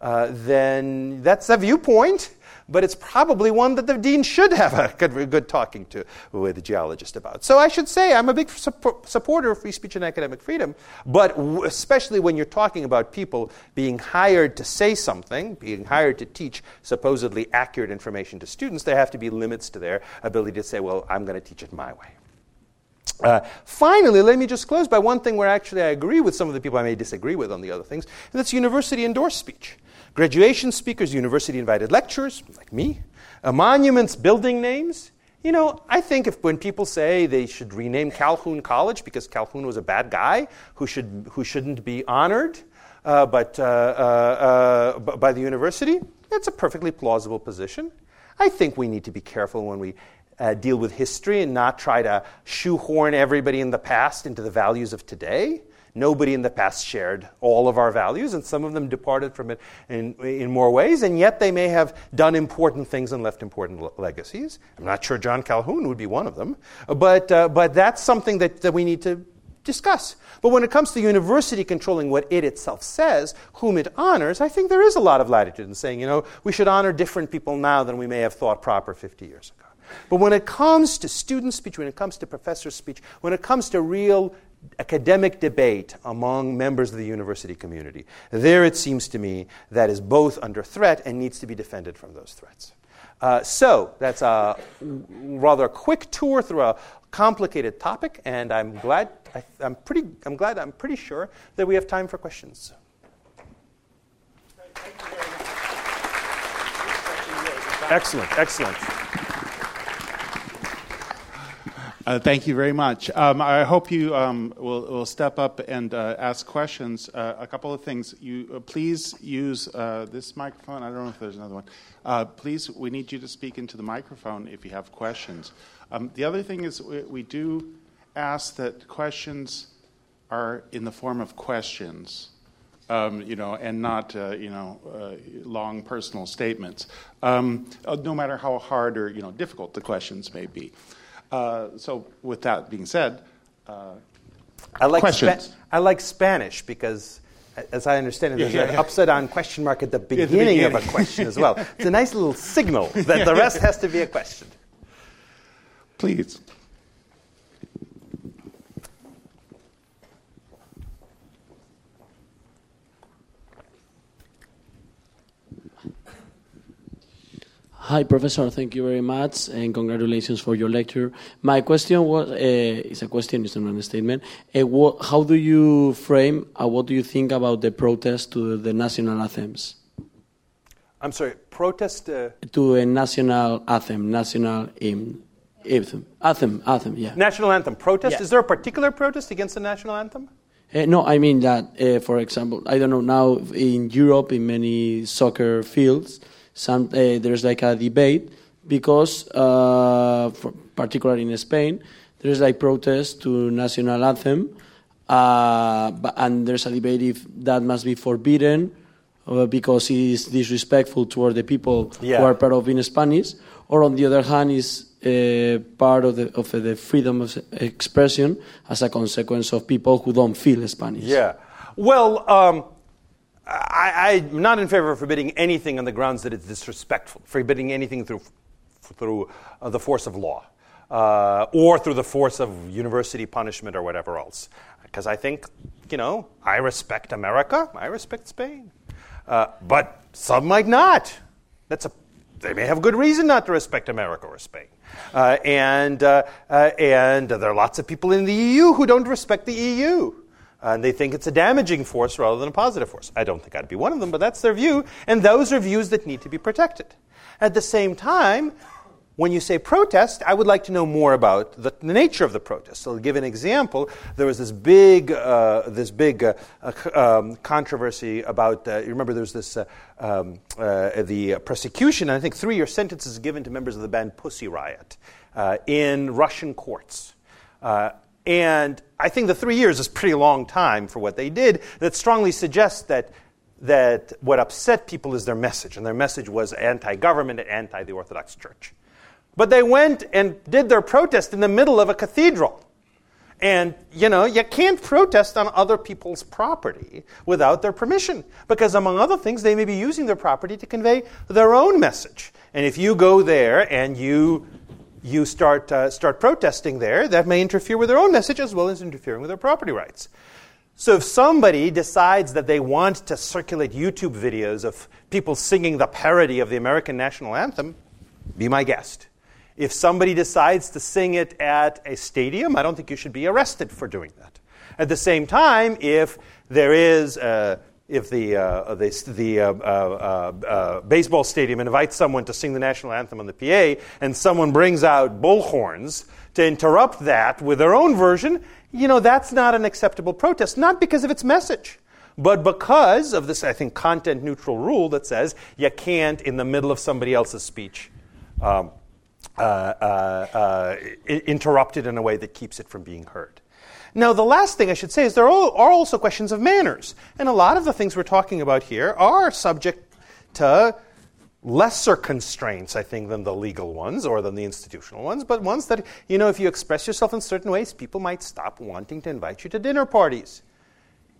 uh, then that's a viewpoint but it's probably one that the dean should have a good, good talking to with the geologist about. So I should say I'm a big support, supporter of free speech and academic freedom, but w- especially when you're talking about people being hired to say something, being hired to teach supposedly accurate information to students, there have to be limits to their ability to say, well, I'm going to teach it my way. Uh, finally, let me just close by one thing where actually I agree with some of the people I may disagree with on the other things, and that's university endorsed speech. Graduation speakers, university invited lecturers, like me, uh, monuments, building names. You know, I think if when people say they should rename Calhoun College because Calhoun was a bad guy who, should, who shouldn't be honored uh, but, uh, uh, uh by the university, that's a perfectly plausible position. I think we need to be careful when we deal with history and not try to shoehorn everybody in the past into the values of today. Nobody in the past shared all of our values, and some of them departed from it in, in more ways, and yet they may have done important things and left important le- legacies. I'm not sure John Calhoun would be one of them, but, uh, but that's something that, that we need to discuss. But when it comes to university controlling what it itself says, whom it honors, I think there is a lot of latitude in saying, you know, we should honor different people now than we may have thought proper 50 years ago. But when it comes to student speech, when it comes to professor speech, when it comes to real academic debate among members of the university community. There, it seems to me, that is both under threat and needs to be defended from those threats. Uh, so, that's a rather quick tour through a complicated topic, and I'm glad, I, am pretty, I'm glad, I'm pretty sure that we have time for questions. Excellent, excellent. Uh, thank you very much. Um, I hope you um, will, will, step up and uh, ask questions. Uh, a couple of things. You uh, please use uh, this microphone. I don't know if there's another one. Uh, please, we need you to speak into the microphone if you have questions. Um, the other thing is we, we, do ask that questions are in the form of questions. Um, you know, and not you know long personal statements. Um, no matter how hard or you know difficult the questions may be. Uh, so, with that being said, uh, I like questions. Spa- I like Spanish because as I understand it, there's yeah, yeah, an upside down question mark at the beginning, the beginning, of a question as well. [laughs] It's a nice little signal [laughs] that the rest has to be a question. Please. Hi, Professor. Thank you very much, and congratulations for your lecture. My question was uh, is a question, it's not a statement. Uh, what, how do you frame, uh, what do you think about the protest to the national anthems? I'm sorry, protest uh, to a national anthem, national hymn, anthem, anthem, anthem, yeah. National anthem protest. Yeah. Is there a particular protest against the national anthem? Uh, no, I mean that, uh, for example, I don't know now in Europe in many soccer fields some uh, there's like a debate because, uh, for, particularly in Spain, there's like protest to national anthem, uh, but, and there's a debate if that must be forbidden uh, because it is disrespectful toward the people yeah. who are part of being Spanish, or on the other hand is uh, part of the of the freedom of expression as a consequence of people who don't feel Spanish. Yeah. Well. Um I, am not in favor of forbidding anything on the grounds that it's disrespectful, forbidding anything through, through uh, the force of law uh, or through the force of university punishment or whatever else. Because I think, you know, I respect America, I respect Spain. Uh, but some might not. That's a, they may have good reason not to respect America or Spain. Uh, and, uh, uh, and there are lots of people in the EU who don't respect the EU and they think it's a damaging force rather than a positive force. I don't think I'd be one of them, but that's their view, and those are views that need to be protected. At the same time, when you say protest, I would like to know more about the, the nature of the protest. So, to give an example, there was this big, uh, this big uh, uh, um, controversy about. Uh, you remember, there's this uh, um, the prosecution. And I think three-year sentences given to members of the band Pussy Riot in Russian courts. And I think the three years is a pretty long time for what they did. That strongly suggests that, that what upset people is their message. And their message was anti government and anti the Orthodox Church. But they went and did their protest in the middle of a cathedral. And, you know, you can't protest on other people's property without their permission. Because, among other things, they may be using their property to convey their own message. And if you go there and you you start, uh, start protesting there, that may interfere with their own message as well as interfering with their property rights. So if somebody decides that they want to circulate YouTube videos of people singing the parody of the American national anthem, be my guest. If somebody decides to sing it at a stadium, I don't think you should be arrested for doing that. At the same time, if there is a if the, uh, the, the uh, uh, uh, baseball stadium invites someone to sing the national anthem on the PA and someone brings out bullhorns to interrupt that with their own version, you know, that's not an acceptable protest, not because of its message. But because of this, I think, content neutral rule that says you can't, in the middle of somebody else's speech, um, uh, uh, interrupt it in a way that keeps it from being heard. Now, the last thing I should say is there are also questions of manners. And a lot of the things we're talking about here are subject to lesser constraints, I think, than the legal ones or than the institutional ones, but ones that, you know, if you express yourself in certain ways, people might stop wanting to invite you to dinner parties.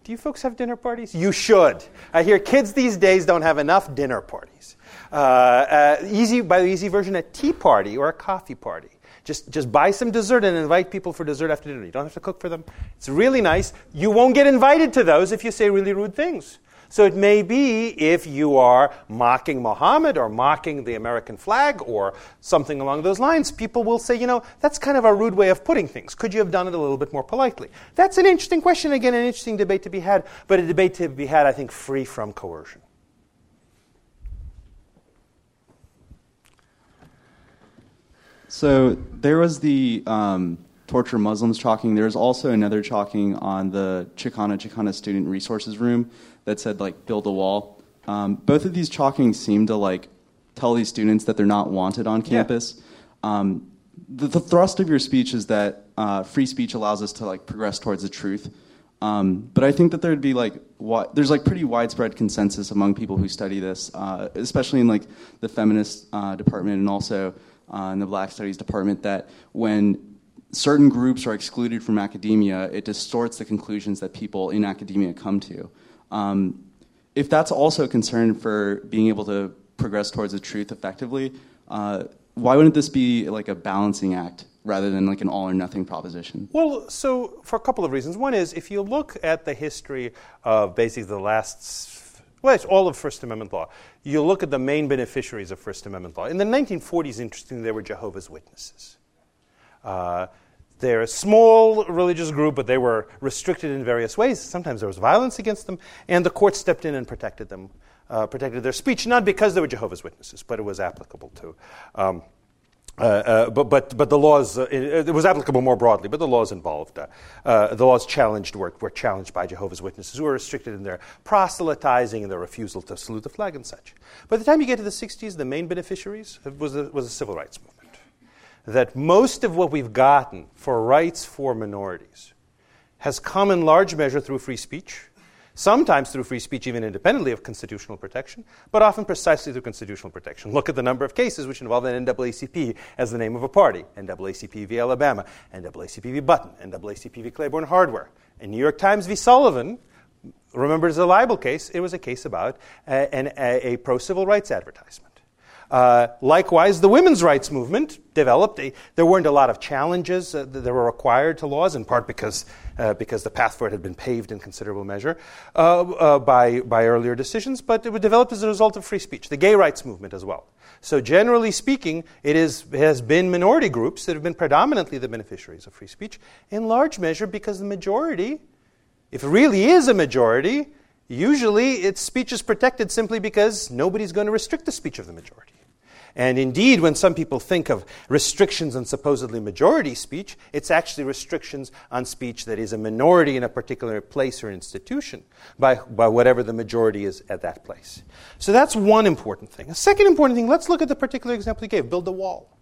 Do you folks have dinner parties? You should. I hear kids these days don't have enough dinner parties. Uh, uh, easy, by the easy version, a tea party or a coffee party. Just, just buy some dessert and invite people for dessert after dinner. You don't have to cook for them. It's really nice. You won't get invited to those if you say really rude things. So it may be if you are mocking Muhammad or mocking the American flag or something along those lines, people will say, you know, that's kind of a rude way of putting things. Could you have done it a little bit more politely? That's an interesting question. Again, an interesting debate to be had, but a debate to be had, I think, free from coercion. So there was the um, torture Muslims chalking. There was also another chalking on the Chicana Chicana Student Resources Room that said like build a wall. Um, both of these chalkings seem to like tell these students that they're not wanted on campus. Yeah. Um, the, the, thrust of your speech is that uh, free speech allows us to like progress towards the truth. Um, but I think that there'd be like what, there's like pretty widespread consensus among people who study this, uh, especially in like the feminist uh, department and also uh, in the Black Studies department that when certain groups are excluded from academia, it distorts the conclusions that people in academia come to. Um, if that's also a concern for being able to progress towards the truth effectively, uh, why wouldn't this be like a balancing act rather than like an all or nothing proposition? Well, so for a couple of reasons. One is if you look at the history of basically the last, well, it's all of First Amendment law, you look at the main beneficiaries of First Amendment law. In the 1940s, interestingly, they were Jehovah's Witnesses. Uh, they're a small religious group, but they were restricted in various ways. Sometimes there was violence against them, and the court stepped in and protected them, uh, protected their speech, not because they were Jehovah's Witnesses, but it was applicable to. Um, uh, uh, but, but, but the laws, uh, it, was applicable more broadly, but the laws involved, uh, uh, the laws challenged were, were challenged by Jehovah's Witnesses, who were restricted in their proselytizing and their refusal to salute the flag and such. By the time you get to the 60s, the main beneficiaries was a, was a civil rights movement that most of what we've gotten for rights for minorities has come in large measure through free speech, sometimes through free speech even independently of constitutional protection, but often precisely through constitutional protection. Look at the number of cases which involve an NAACP as the name of a party NAACP v. Alabama, NAACP v. Button, NAACP v. Claiborne Hardware. In New York Times v. Sullivan, remember as a libel case, it was a case about a, a, a pro civil rights advertisement. Uh, likewise, the women's rights movement developed. There weren't a lot of challenges uh, that were required to laws, in part because, uh, because the path for it had been paved in considerable measure uh, uh, by, by earlier decisions, but it was developed as a result of free speech. The gay rights movement as well. So, generally speaking, it, is, it has been minority groups that have been predominantly the beneficiaries of free speech, in large measure because the majority, if it really is a majority, usually its speech is protected simply because nobody's going to restrict the speech of the majority. And indeed, when some people think of restrictions on supposedly majority speech, it's actually restrictions on speech that is a minority in a particular place or institution by, by whatever the majority is at that place. So that's one important thing. A second important thing, let's look at the particular example you gave build a wall.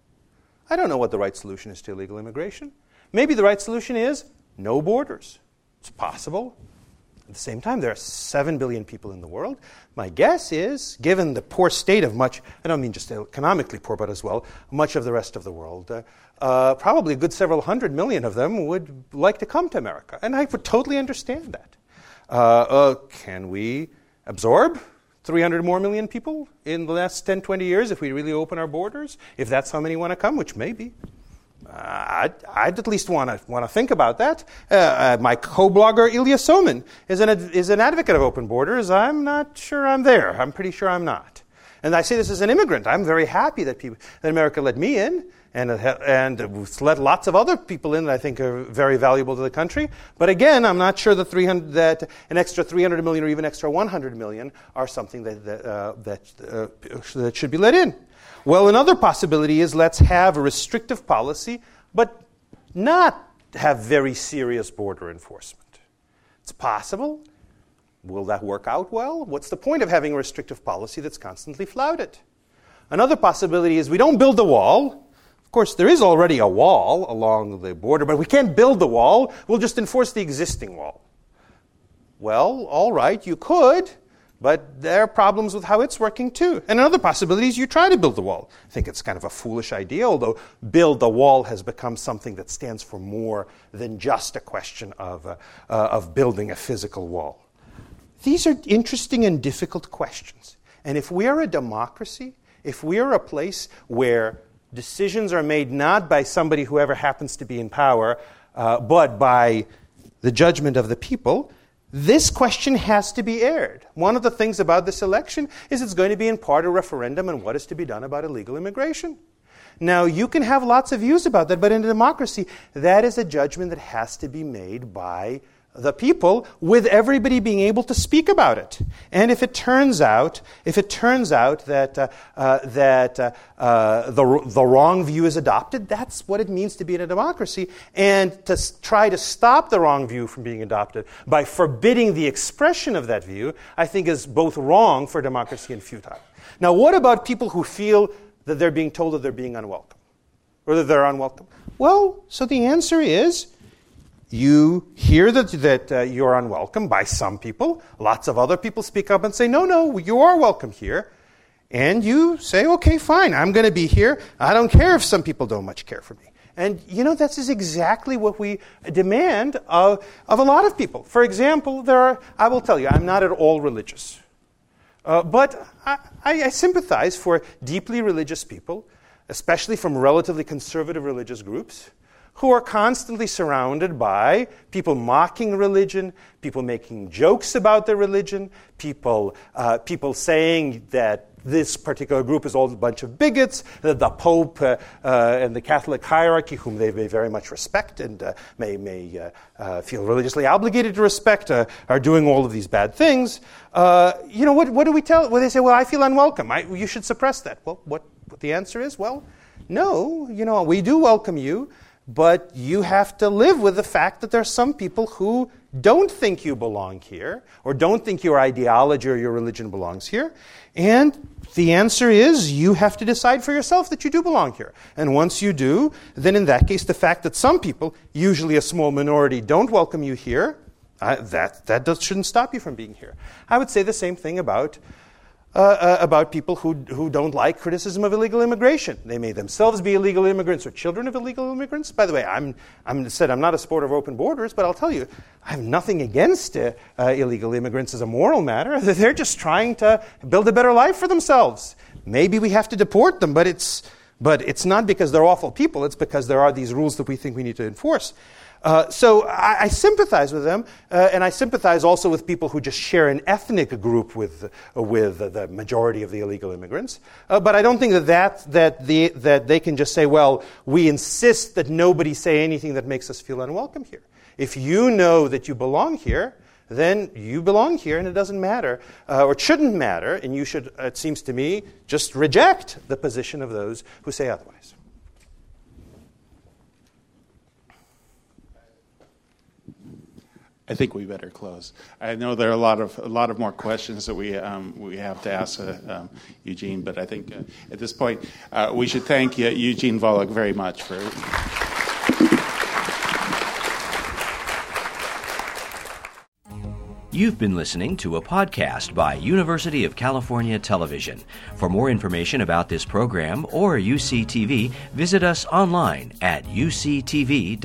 I don't know what the right solution is to illegal immigration. Maybe the right solution is no borders. It's possible. At the same time, there are 7 billion people in the world. My guess is, given the poor state of much, I don't mean just economically poor, but as well, much of the rest of the world, uh, uh, probably a good several hundred million of them would like to come to America. And I would totally understand that. Uh, uh can we absorb 300 more million people in the last 10, 20 years if we really open our borders? If that's how many want to come, which may be. I'd, I'd, at least want to want to think about that. Uh, uh, my co-blogger Ilya Somin is an is an advocate of open borders. I'm not sure I'm there. I'm pretty sure I'm not. And I say this as an immigrant. I'm very happy that people that America let me in, and and let lots of other people in that I think are very valuable to the country. But again, I'm not sure that 300 that an extra 300 million or even extra 100 million are something that that, uh, that, uh, that should be let in. Well, another possibility is let's have a restrictive policy, but not have very serious border enforcement. It's possible. Will that work out well? What's the point of having a restrictive policy that's constantly flouted? Another possibility is we don't build the wall. Of course, there is already a wall along the border, but we can't build the wall. We'll just enforce the existing wall. Well, all right, you could, but there are problems with how it's working too. And another possibility is you try to build the wall. I think it's kind of a foolish idea, although build the wall has become something that stands for more than just a question of, uh, uh, of building a physical wall. These are interesting and difficult questions. And if we are a democracy, if we are a place where decisions are made not by somebody whoever happens to be in power, uh, but by the judgment of the people, this question has to be aired. One of the things about this election is it's going to be in part a referendum on what is to be done about illegal immigration. Now, you can have lots of views about that, but in a democracy, that is a judgment that has to be made by the people with everybody being able to speak about it. And if it turns out, if it turns out that, uh, uh, that uh, uh, the, the wrong view is adopted, that's what it means to be in a democracy. And to s- try to stop the wrong view from being adopted by forbidding the expression of that view, I think is both wrong for democracy and futile. Now, what about people who feel that they're being told that they're being unwelcome? Or that they're unwelcome? Well, so the answer is you hear that, that uh, you're unwelcome by some people. Lots of other people speak up and say, no, no, you are welcome here. And you say, okay, fine, I'm going to be here. I don't care if some people don't much care for me. And you know, that's exactly what we demand of, of a lot of people. For example, there are, I will tell you, I'm not at all religious. Uh, but I, I, sympathize for deeply religious people, especially from relatively conservative religious groups, who are constantly surrounded by people mocking religion, people making jokes about their religion, people, uh, people saying that this particular group is all a bunch of bigots, that the Pope uh, uh, and the Catholic hierarchy, whom they may very much respect and uh, may, may uh, uh, feel religiously obligated to respect, are doing all of these bad things. you know, what, what do we tell? Well, they say, well, I feel unwelcome. I, you should suppress that. Well, what, what the answer is? Well, no, you know, we do welcome you, but you have to live with the fact that there are some people who don't think you belong here, or don't think your ideology or your religion belongs here. And the answer is you have to decide for yourself that you do belong here. And once you do, then in that case, the fact that some people, usually a small minority, don't welcome you here, uh, that, that does, shouldn't stop you from being here. I would say the same thing about uh, uh, about people who, who don't like criticism of illegal immigration. They may themselves be illegal immigrants or children of illegal immigrants. By the way, I'm, I'm said I'm not a supporter of open borders, but I'll tell you, I have nothing against uh, uh, illegal immigrants as a moral matter. [laughs] They're just trying to build a better life for themselves. Maybe we have to deport them, but it's, but it's not because they're awful people. It's because there are these rules that we think we need to enforce. Uh, so I, I, sympathize with them, uh, and I sympathize also with people who just share an ethnic group with, uh, with the majority of the illegal immigrants. Uh, but I don't think that, that, that, the, that they can just say, well, we insist that nobody say anything that makes us feel unwelcome here. If you know that you belong here, then you belong here and it doesn't matter, uh, or it shouldn't matter, and you should, it seems to me, just reject the position of those who say otherwise. I think we better close. I know there are a lot of a lot of more questions that we um, we have to ask uh, um, Eugene, but I think uh, at this point uh, we should thank uh, Eugene Volokh very much for. You've been listening to a podcast by University of California Television. For more information about this program or UCTV, visit us online at uctv.tv.